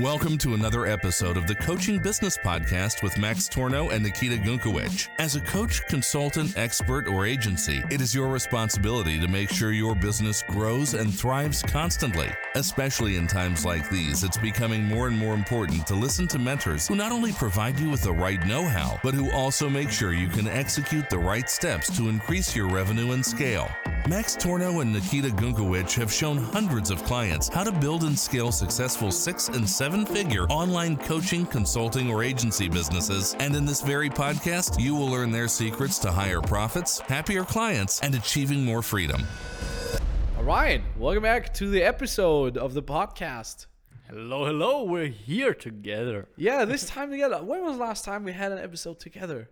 Welcome to another episode of the Coaching Business Podcast with Max Tornow and Nikita Gunkevich. As a coach, consultant, expert, or agency, it is your responsibility to make sure your business grows and thrives constantly. Especially in times like these, it's becoming more and more important to listen to mentors who not only provide you with the right know how, but who also make sure you can execute the right steps to increase your revenue and scale. Max Tornow and Nikita Gunkevich have shown hundreds of clients how to build and scale successful six and seven figure online coaching, consulting, or agency businesses. And in this very podcast, you will learn their secrets to higher profits, happier clients, and achieving more freedom. All right, welcome back to the episode of the podcast. Hello, hello, we're here together. Yeah, this time together. When was the last time we had an episode together?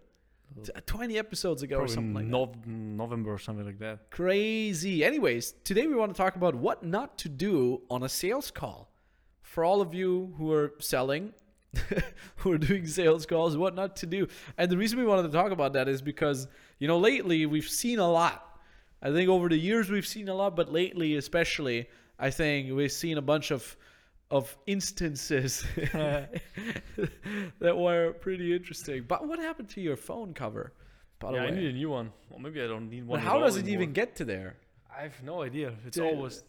T- 20 episodes ago or something like that. November or something like that. Crazy. Anyways, today we want to talk about what not to do on a sales call. For all of you who are selling, who are doing sales calls, what not to do. And the reason we wanted to talk about that is because, you know, lately we've seen a lot. I think over the years we've seen a lot, but lately especially, I think we've seen a bunch of of instances that were pretty interesting. But what happened to your phone cover? By yeah, I need a new one. Well, maybe I don't need one. But how does it anymore. even get to there? I have no idea. It's Dude, always.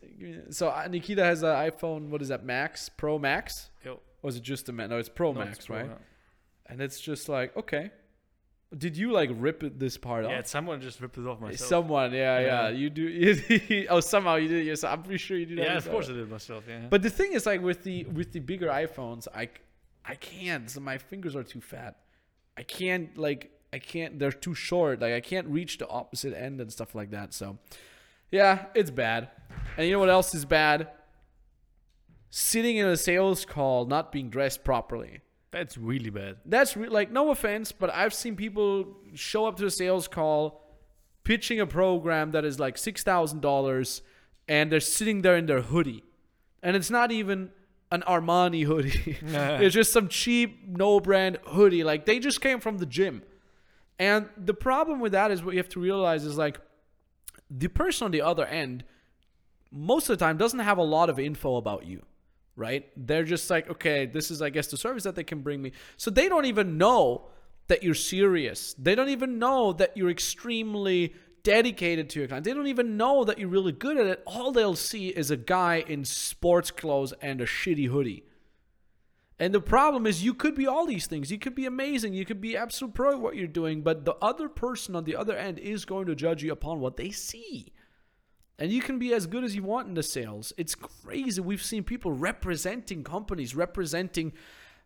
So uh, Nikita has an iPhone. What is that? Max, Pro Max, Yo, or is it just a man? No, it's Pro no, Max, it's Pro, right? yeah. And it's just like okay. Did you like rip this part Yeah, off? it's someone just ripped it off myself. Someone, yeah, yeah, Yeah. You do. oh, somehow you did it yourself. I'm pretty sure you did. yeah, of course I did myself. Yeah. But the thing is, like with the with the bigger iPhones, I I can't. So my fingers are too fat. I can't like I can't. They're too short. Like I can't reach the opposite end and stuff like that. So, yeah, it's bad. And you know what else is bad? Sitting in a sales call, not being dressed properly. That's really bad. That's re- like no offense, but I've seen people show up to a sales call, pitching a program that is like six thousand dollars, and they're sitting there in their hoodie, and it's not even an Armani hoodie. it's just some cheap, no brand hoodie. Like they just came from the gym, and the problem with that is what you have to realize is like the person on the other end most of the time doesn't have a lot of info about you right they're just like okay this is i guess the service that they can bring me so they don't even know that you're serious they don't even know that you're extremely dedicated to your client they don't even know that you're really good at it all they'll see is a guy in sports clothes and a shitty hoodie and the problem is, you could be all these things. You could be amazing. You could be absolute pro at what you're doing. But the other person on the other end is going to judge you upon what they see. And you can be as good as you want in the sales. It's crazy. We've seen people representing companies, representing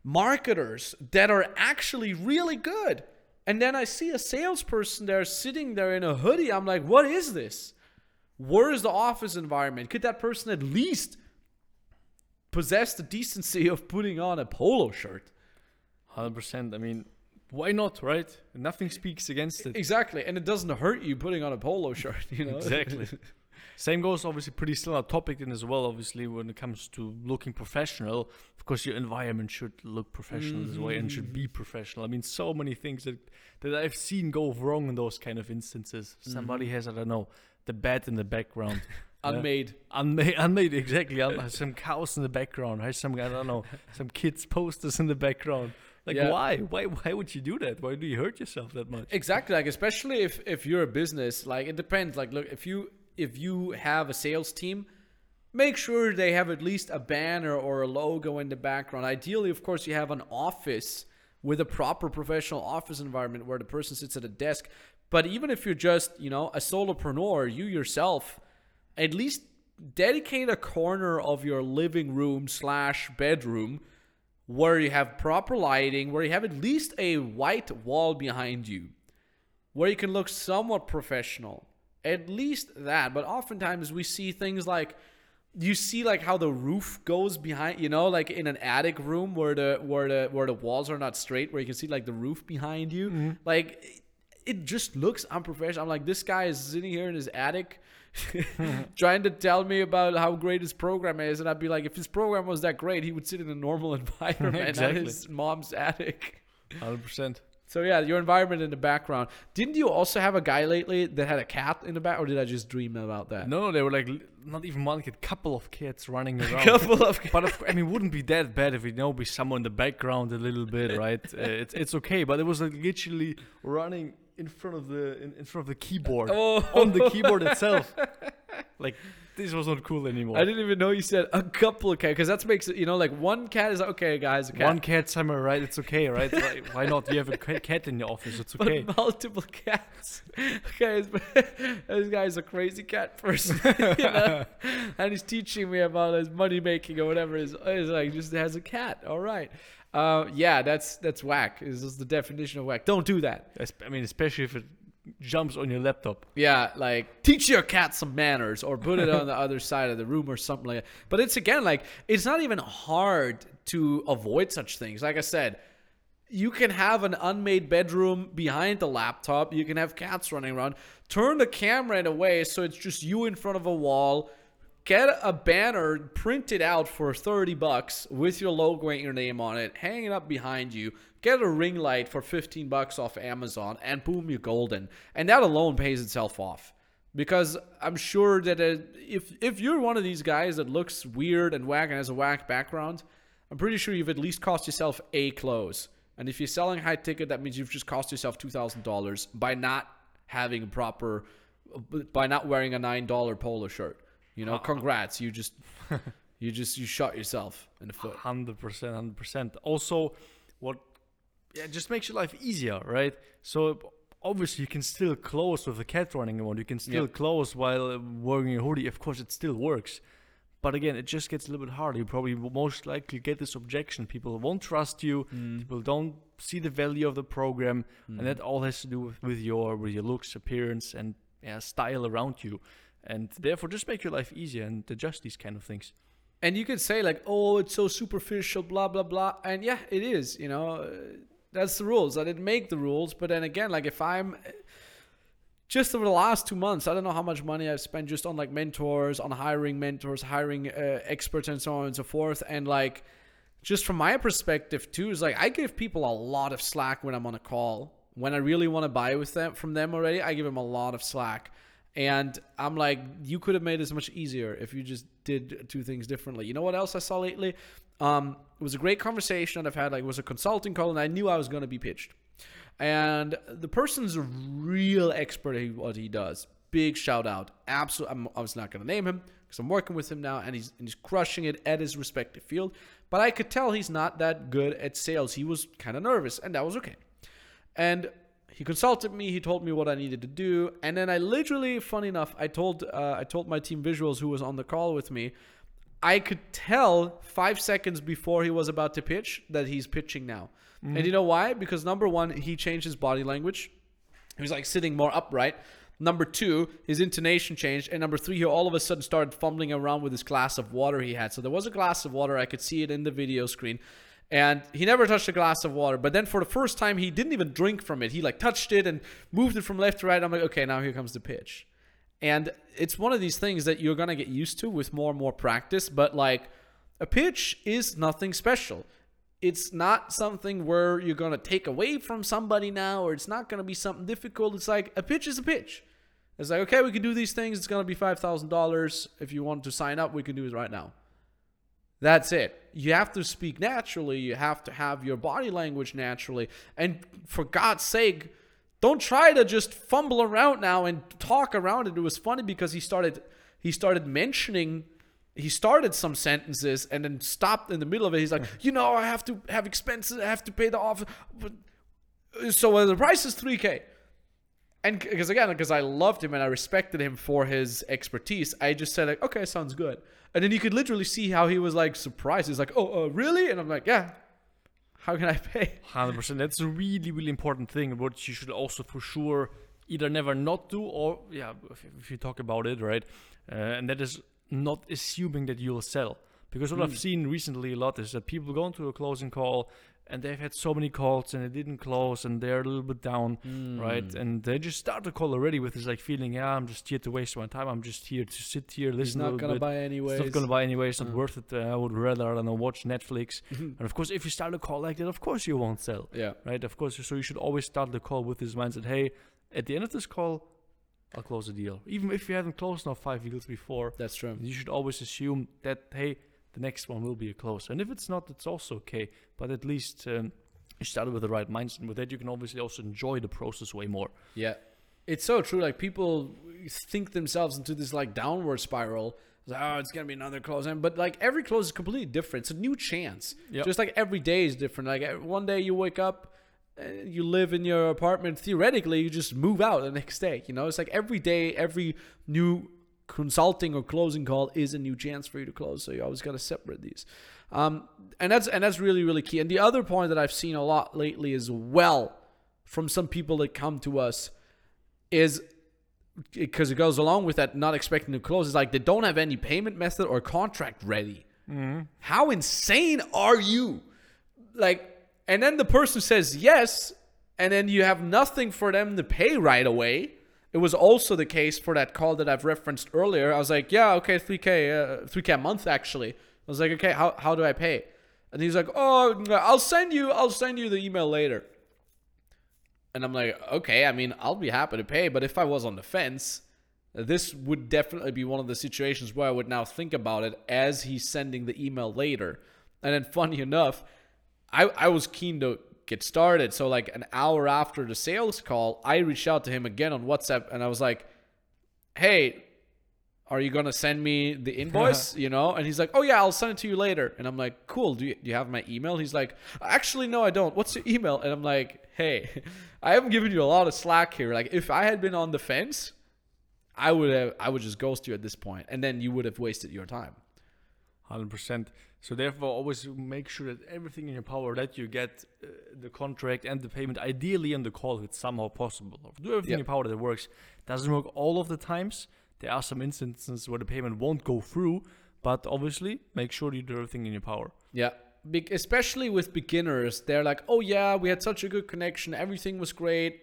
marketers that are actually really good. And then I see a salesperson there sitting there in a hoodie. I'm like, what is this? Where is the office environment? Could that person at least possess the decency of putting on a polo shirt? Hundred percent. I mean, why not, right? Nothing speaks against it. Exactly. And it doesn't hurt you putting on a polo shirt, you know? Exactly. Same goes obviously pretty similar topic then as well. Obviously, when it comes to looking professional, of course, your environment should look professional as well and should be mm-hmm. professional. I mean, so many things that that I've seen go wrong in those kind of instances. Somebody mm-hmm. has I don't know the bed in the background. Unmade. Unmade, unmade, exactly. Un- some cows in the background. Has some I don't know, some kids posters in the background. Like Yeah. why? Why? Why would you do that? Why do you hurt yourself that much? Exactly. Like especially if if you're a business, like it depends. Like look, if you if you have a sales team, make sure they have at least a banner or a logo in the background. Ideally, of course, you have an office with a proper professional office environment where the person sits at a desk. But even if you're just, you know, a solopreneur, you yourself, at least dedicate a corner of your living room slash bedroom where you have proper lighting, where you have at least a white wall behind you, where you can look somewhat professional. At least that. But oftentimes we see things like you see like how the roof goes behind you know like in an attic room where the where the where the walls are not straight where you can see like the roof behind you mm-hmm. like it, just looks unprofessional i'm like this guy is sitting here in his attic trying to tell me about how great his program is and i'd be like if his program was that great he would sit in a normal environment Exactly. at his mom's attic Hundred percent. So yeah, your environment in the background. Didn't you also have a guy lately that had a cat in the back, or did I just dream about that? No, they were like not even one kid, couple of kids running around. couple of. but of, I mean, wouldn't be that bad if you know be someone in the background a little bit, right? uh, it's it's okay, but it was like literally running in front of the in, in front of the keyboard Oh, on the keyboard itself. Like this was not cool anymore. I didn't even know you said a couple of cats because that makes it. You know, like one cat is okay, guys. A cat. One cat somewhere, right? It's okay, right? Why- Why not? You have a cat in your office. It's but okay. multiple cats. okay, this- this guy's a crazy cat person, you know? and he's teaching me about his money making or whatever. Is is like just has a cat. All right, uh, yeah, that's that's whack. Is is the definition of whack? Don't do that. I mean, especially if it jumps on your laptop. Yeah, like teach your cat some manners or put it on the other side of the room or something like that. But it's again like it's not even hard to avoid such things. Like I said, you can have an unmade bedroom behind the laptop. You can have cats running around. Turn the camera in a way so it's just you in front of a wall. Get a banner printed out for 30 bucks with your logo and your name on it, hang it up behind you. Get a ring light for 15 bucks off Amazon, and boom, you're golden. And that alone pays itself off. Because I'm sure that uh if if you're one of these guys that looks weird and whack and has a whack background, I'm pretty sure you've at least cost yourself a clothes. And if you're selling high ticket, that means you've just cost yourself two thousand dollars by not having proper, by not wearing a nine dollar polo shirt. You know, congrats. You just, you just, you shot yourself in the foot. Hundred percent, hundred percent. Also, what yeah, just makes your life easier, right? So obviously you can still close with a cat running around. You can still Yep. close while uh, wearing a hoodie. Of course, it still works. But again, it just gets a little bit harder. You probably most likely get this objection. People won't trust you. People don't see the value of the program, and that all has to do with, with your with your looks, appearance, and yeah, style around you. And therefore, just make your life easier and adjust these kind of things. And you could say like, oh, it's so superficial, blah blah blah. And yeah, it is. You know, uh, that's the rules. I didn't make the rules, but then again, like if I'm just over the last two months, I don't know how much money I've spent just on like mentors, on hiring mentors, hiring uh, experts, and so on and so forth. And like, just from my perspective too, is like I give people a lot of slack when I'm on a call. When I really want to buy with them from them already, I give them a lot of slack. And I'm like, you could have made this much easier if you just did two things differently. You know what else I saw lately? Um, it was a great conversation that I've had. Like, it was a consulting call, and I knew I was going to be pitched. And the person's a real expert at what he does. Big shout out. Absolutely. I'm, was not going to name him because I'm working with him now, and he's and he's crushing it at his respective field. But I could tell he's not that good at sales. He was kind of nervous, and that was okay. And he consulted me. He told me what I needed to do, and then I literally, funny enough, I told uh, I told my team visuals who was on the call with me, I could tell five seconds before he was about to pitch that he's pitching now. And mm-hmm. you know why? Because number one, he changed his body language. He was like sitting more upright. Number two, his intonation changed. And number three, he all of a sudden started fumbling around with his glass of water he had. So there was a glass of water. I could see it in the video screen. And he never touched a glass of water. But then for the first time, he didn't even drink from it. He like touched it and moved it from left to right. I'm like, okay, now here comes the pitch. And it's one of these things that you're going to get used to with more and more practice. But like a pitch is nothing special. It's not something where you're going to take away from somebody now, or it's not going to be something difficult. It's like a pitch is a pitch. It's like, okay, we can do these things. It's going to be $5,000. If you want to sign up, we can do it right now. That's it. You have to speak naturally. You have to have your body language naturally. And for God's sake, don't try to just fumble around now and talk around it. It was funny because he started he started mentioning he started some sentences and then stopped in the middle of it. He's like, you know, I have to have expenses, I have to pay the office. So uh, the price is 3K. And because again, because I loved him and I respected him for his expertise, I just said like, okay, sounds good. And then you could literally see how he was like surprised. He's like, oh, uh, really? And I'm like, yeah. How can I pay? Hundred percent. That's a really, really important thing. What you should also, for sure, either never not do, or yeah, if, if you talk about it, right, uh, and that is not assuming that you'll sell. Because what I've seen recently a lot is that people go into a closing call and they've had so many calls and it didn't close and they're a little bit down, right? Mm. And they just start the call already with this like feeling, yeah, I'm just here to waste my time. I'm just here to sit here, He's listen a not little gonna bit. buy anyway It's not gonna buy anyway. It's not Uh. worth it. Uh, I would rather I don't know watch Netflix. and of course, if you start a call like that, of course you won't sell, yeah. right? Of course, so you should always start the call with this mindset. Hey, at the end of this call, I'll close the deal. Even if you haven't closed now five deals before, That's true. you should always assume that hey, the next one will be a close. And if it's not, it's also okay. But at least um, you started with the right mindset. And with that, you can obviously also enjoy the process way more. Yeah. It's so true. Like people think themselves into this like downward spiral. It's like, oh, it's gonna be another close, and but like every close is completely different. It's a new chance. Yep. Just like every day is different. Like eh, one day you wake up, uh, you live in your apartment. Theoretically, you just move out the next day. You know, it's like every day, every new consulting or closing call is a new chance for you to close. So you always got to separate these. Um, and that's and that's really really key. And the other point that I've seen a lot lately as well from some people that come to us is because it goes along with that not expecting to close is like they don't have any payment method or contract ready. How insane are you? Like, and then the person says yes, and then you have nothing for them to pay right away. It was also the case for that call that I've referenced earlier. I was like, yeah, okay, 3K, uh, 3K a month actually. I was like, okay, how, how do I pay? And he's like, oh, I'll send you, I'll send you the email later. And I'm like, okay, I mean, I'll be happy to pay, but if I was on the fence, this would definitely be one of the situations where I would now think about it as he's sending the email later. And then, funny enough, I, I was keen to get started. So, like an hour after the sales call, I reached out to him again on WhatsApp and I was like, hey, are you to send me the invoice? you know? And he's like, oh, yeah, I'll send it to you later. And I'm like, cool. Do you, do you have my email? He's like, actually, no, I don't. What's your email? And I'm like, hey, I haven't given you a lot of slack here. Like, if I had been on the fence, I would have, I would just ghost you at this point, and then you would have wasted your time. Hundred percent. So therefore, always make sure that everything in your power that you get uh, the contract and the payment, ideally on the call, if it's somehow possible. Do everything Yeah. in your power that works. Doesn't work all of the times. There are some instances where the payment won't go through, but obviously make sure you do everything in your power. Yeah. Be- especially with beginners, they're like, "Oh yeah, we had such a good connection. Everything was great.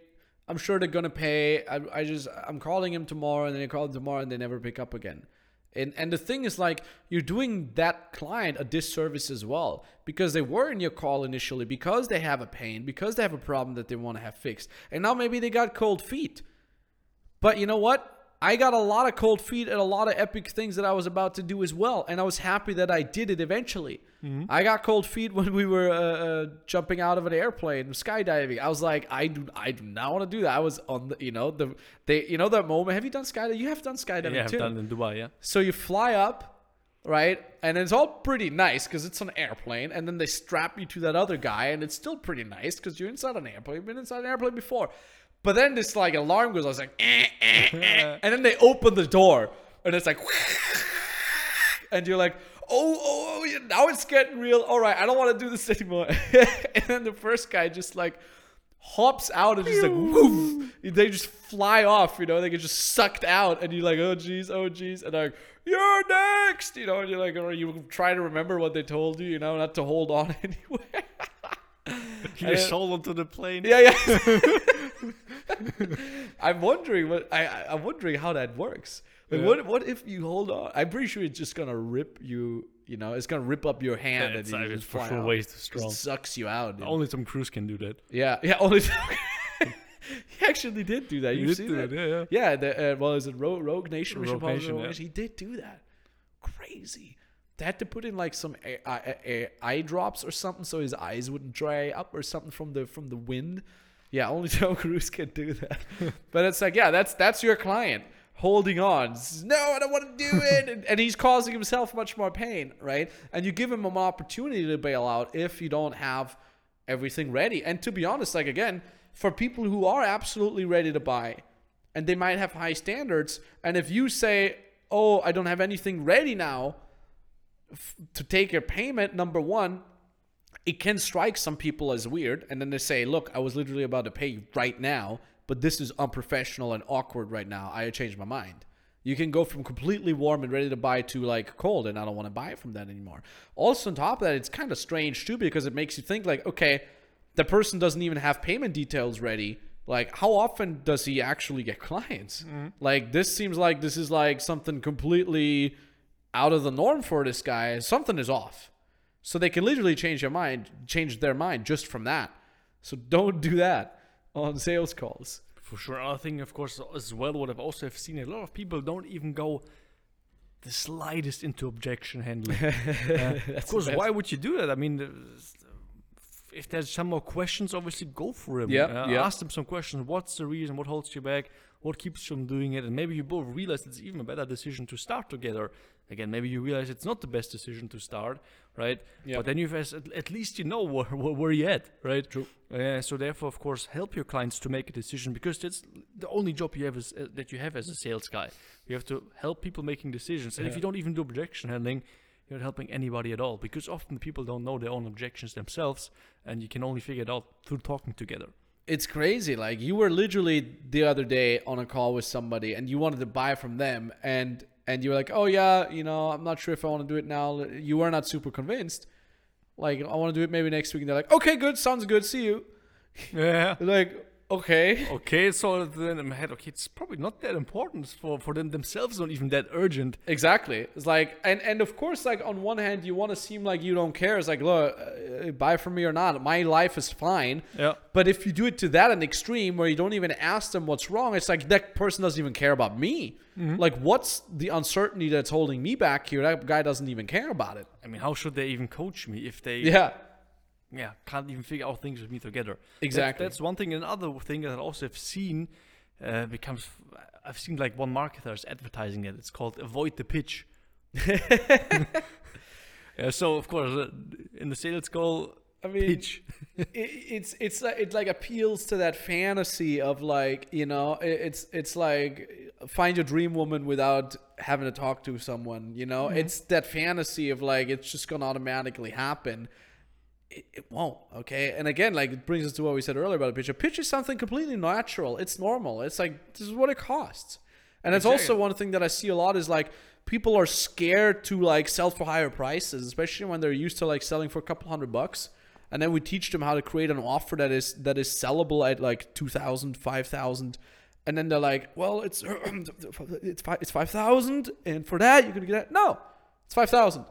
I'm sure they're gonna pay. I, I just I'm calling him tomorrow, and then I call them tomorrow, and they never pick up again." And and the thing is, like, you're doing that client a disservice as well because they were in your call initially because they have a pain, because they have a problem that they want to have fixed, and now maybe they got cold feet. But you know what? I got a lot of cold feet and a lot of epic things that I was about to do as well, and I was happy that I did it eventually. I got cold feet when we were uh, uh, jumping out of an airplane, skydiving. I was like, I do, I do not want to do that. I was on the, you know, the, they, you know, that moment. Have you done skydiving? You have done skydiving yeah, I've too. done in Dubai. Yeah. So you fly up, right? And it's all pretty nice because it's an airplane. And then they strap you to that other guy, and it's still pretty nice because you're inside an airplane. You've been inside an airplane before. But then this like alarm goes. I was like, eh, eh, eh. and then they open the door, and it's like, and you're like, oh, oh, oh, yeah, now it's getting real. All right, I don't want to do this anymore. and then the first guy just like hops out and just like woof. They just fly off, you know, they get just sucked out, and you're like, oh geez, oh geez, and they're like, you're next, you know, and you're like, or you try to remember what they told you, you know, not to hold on anywhere. Your soul onto the plane. yeah, yeah. I'm wondering what I, I I'm wondering how that works. Like, Yeah. what what if you hold on? I'm pretty sure it's just gonna rip you. You know, it's gonna rip up your hand it's, and uh, you it's just for sure out. way too strong. sucks you out. dude. Only Tom Cruise can do that. Yeah, yeah. Only he actually did do that. You've did seen that? yeah, yeah. Yeah. The, uh, well, is it Rogue, Rogue Nation? Rogue Nation, Rogue yeah. Nation? He did do that. Crazy. They had to put in like some eye, eye- eye drops or something so his eyes wouldn't dry up or something from the from the wind. Yeah, only Tom Cruise can do that. but it's like, yeah, that's that's your client holding on. No, I don't want to do it, and, and he's causing himself much more pain, right? And you give him an opportunity to bail out if you don't have everything ready. And to be honest, like again, for people who are absolutely ready to buy, and they might have high standards, and if you say, "Oh, I don't have anything ready now," f- to take your payment, number one, it can strike some people as weird. And then they say, look, I was literally about to pay you right now, but this is unprofessional and awkward right now. I changed my mind. You can go from completely warm and ready to buy to like cold, and I don't want to buy from that anymore. Also, on top of that, it's kind of strange too because it makes you think like, okay, the person doesn't even have payment details ready. Like, how often does he actually get clients? Mm-hmm. Like, this seems like this is like something completely out of the norm for this guy. Something is off. So they can literally change their mind, change their mind just from that. So don't do that on sales calls. For sure. Other thing, of course, as well, what I've also have seen, a lot of people don't even go the slightest into objection handling. Uh, of course, why would you do that? I mean, if there's some more questions, obviously go for them. Yeah, Uh, yeah. Ask them some questions. What's the reason? What holds you back? What keeps you from doing it? And maybe you both realize it's even a better decision to start together. Again, maybe you realize it's not the best decision to start, right? Yeah. But then you've as, at, least you know where, where, where you're at, right? True. Uh, so therefore, of course, help your clients to make a decision because that's the only job you have as, uh, that you have as a sales guy. You have to help people making decisions, and if you don't even do objection handling, you're not helping anybody at all because often people don't know their own objections themselves, and you can only figure it out through talking together. It's crazy. Like you were literally the other day on a call with somebody and you wanted to buy from them and and you were like, "Oh yeah, you know, I'm not sure if I want to do it now." You were not super convinced. Like, I want to do it maybe next week. And they're like, "Okay, good. Sounds good. See you." Yeah. Like, okay. Okay, so then in my head, okay, it's probably not that important for, for them themselves, not even that urgent. Exactly. It's like, and and of course, like on one hand, you want to seem like you don't care. It's like, look, uh, uh, buy from me or not, my life is fine. Yeah. But if you do it to that an extreme where you don't even ask them what's wrong, it's like that person doesn't even care about me. Mm-hmm. Like, what's the uncertainty that's holding me back here? That guy doesn't even care about it. I mean, how should they even coach me if they Yeah. Yeah, can't even figure out things with me together. That- Exactly. that's one thing. Another thing that I also have seen uh, becomes. I've seen like one marketer is advertising it. It's called avoid the pitch. yeah, so of course, uh, in the sales call, I mean, pitch. it, it's it's like it like appeals to that fantasy of like you know it, it's it's like find your dream woman without having to talk to someone you know it's that fantasy of like it's just gonna automatically happen it, it won't okay? And again like it brings us to what we said earlier about a pitch a pitch is something completely natural. It's normal. It's like this is what it costs. And it's also one thing that i see a lot is like people are scared to like sell for higher prices especially when they're used to like selling for a couple hundred bucks. And then we teach them how to create an offer that is that is sellable at like 2000 5000 and then they're like well it's it's five it's 5000 and for that you're gonna get that no it's 5000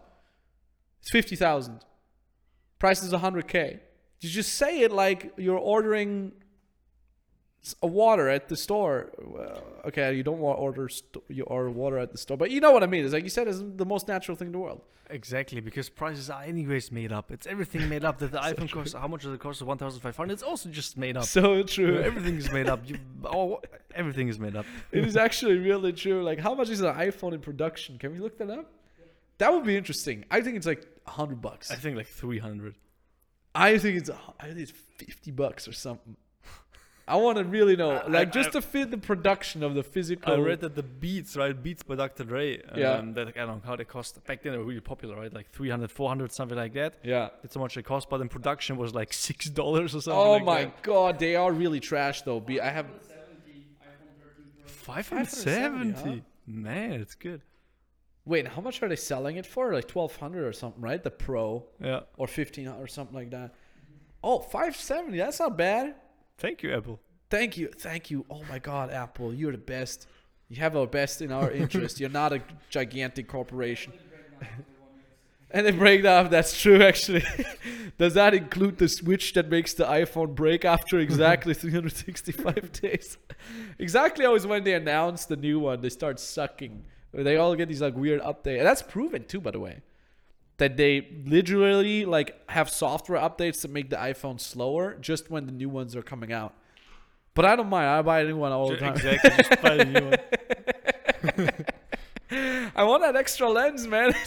it's 50000 price is 100k you just say it like you're ordering a water at the store well, okay you don't want order st- you order water at the store but you know what i mean it's like you said it's the most natural thing in the world Exactly, because prices are anyways made up. It's everything made up. That the iPhone costs, how much does it cost? One thousand five hundred. It's also just made up. so true everything is made up. You, oh, everything is made up. It is actually really true. Like, how much is an iPhone in production? Can we look that up? That would be interesting. I think it's like hundred bucks. I think like three hundred. I think it's I think it's fifty bucks or something. I want to really know, I- like, I- just to fit the production of the physical. I read that the Beats, right? Beats by Dr. Dre. Um, Yeah. That I don't know how they cost. Back then they were really popular, right? Like 300, 400, something like that. Yeah. That's how much they cost. But in production was like six dollars or something. Oh like my that. god, they are really trash though. Be I have. 570. 570, Man, it's good. Wait, how much are they selling it for? Like twelve hundred or something, right? The Pro Yeah. or fifteen or something like that. Oh, 570. That's not bad. Thank you, Apple. Thank you, thank you. Oh my God, Apple, you're the best. You have our best in our interest. You're not a gigantic corporation. and they break down. That's true, actually. Does that include the switch that makes the iPhone break after exactly 365 days? exactly always when they announce the new one, they start sucking. They all get these like weird updates, and that's proven too, by the way. That they literally like have software updates to make the iPhone slower just when the new ones are coming out. But I don't mind. I buy a new one all the time. Exactly. Just buy new one. I want that extra lens, man.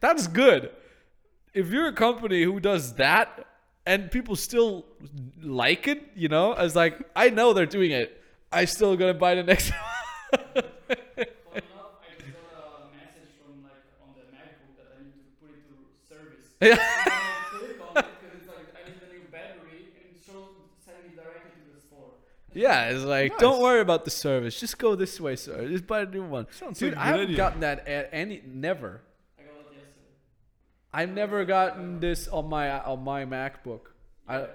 That's good. If you're a company who does that and people still like it, you know, as like I know they're doing it, I still gonna buy the next. Funny enough, I just got a message from the MacBook that I need to put it service. Yeah. And I click on it 'cause it's like I need a new battery and it shows sending me directly to the store. Yeah, it's like Nice. don't worry about the service. Just go this way, sir. Just buy a new one. Sounds Dude, like a I haven't idea. gotten that at any never. I got it yesterday. I've never gotten this on my on my MacBook. I, so,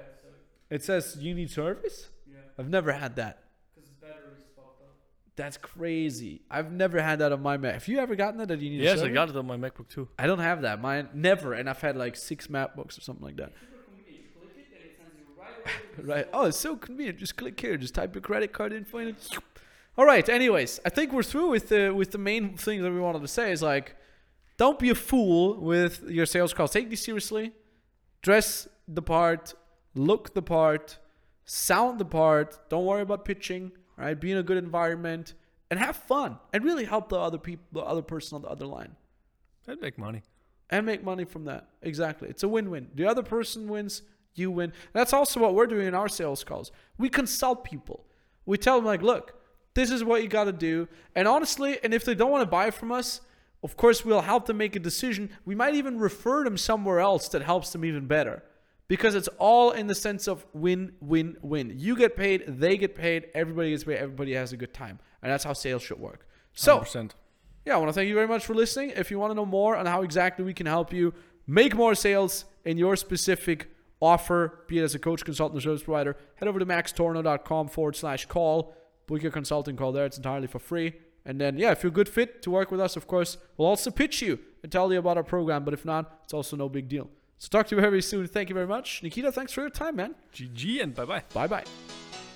it says you need service. yeah, I've never had that. because battery's fucked up. That's crazy. I've never had that on my Mac. Have you ever gotten that? That you need? Yes, I got it on my MacBook too. I don't have that. Mine never, and I've had like six MacBooks or something like that. Super convenient. You click it and it sends you right away to the Right. store. Oh, it's so convenient. Just click here. Just type your credit card info in. and All right. Anyways, I think we're through with the with the main thing that we wanted to say. Is like, don't be a fool with your sales calls. Take these seriously. Dress the part. Look the part. Sound the part. Don't worry about pitching. Right. Be in a good environment and have fun and really help the other people, the other person on the other line I'd make money. and make money from that. Exactly. It's a win-win. The other person wins, you win. That's also what we're doing in our sales calls. We consult people. We tell them like, "Look, this is what you got to do." And honestly, and if they don't want to buy from us, of course, we'll help them make a decision. We might even refer them somewhere else that helps them even better. Because it's all in the sense of win, win, win. You get paid, they get paid, everybody gets paid, everybody has a good time. And that's how sales should work. So, 100%. yeah, I want to thank you very much for listening. If you want to know more on how exactly we can help you make more sales in your specific offer, be it as a coach, consultant, or service provider, head over to maxtornow.com forward slash call. Book your consulting call there. It's entirely for free. And then, yeah, if you're a good fit to work with us, of course, we'll also pitch you and tell you about our program. But if not, it's also no big deal. So talk to you very soon. Thank you very much. Nikita, thanks for your time, man. GG and bye bye. Bye bye.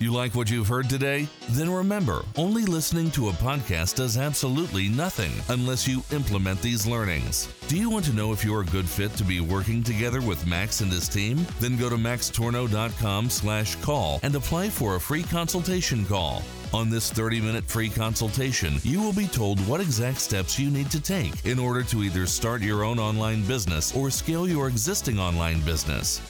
You like what you've heard today? Then remember, only listening to a podcast does absolutely nothing unless you implement these learnings. Do you want to know if you're a good fit to be working together with Max and his team? Then go to maxtornow.com slash call and apply for a free consultation call. On this 30-minute free consultation, you will be told what exact steps you need to take in order to either start your own online business or scale your existing online business.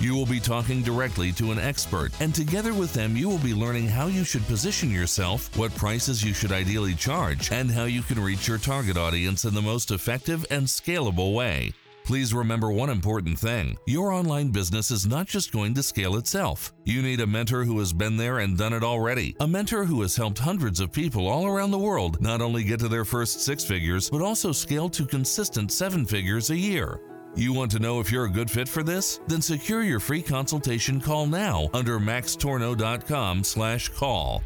You will be talking directly to an expert, and together with them, you will be learning how you should position yourself, what prices you should ideally charge, and how you can reach your target audience in the most effective and scalable way. Please remember one important thing your online business is not just going to scale itself. You need a mentor who has been there and done it already, a mentor who has helped hundreds of people all around the world not only get to their first six figures, but also scale to consistent seven figures a year. You want to know if you're a good fit for this? Then secure your free consultation call now under maxtornow.com/call.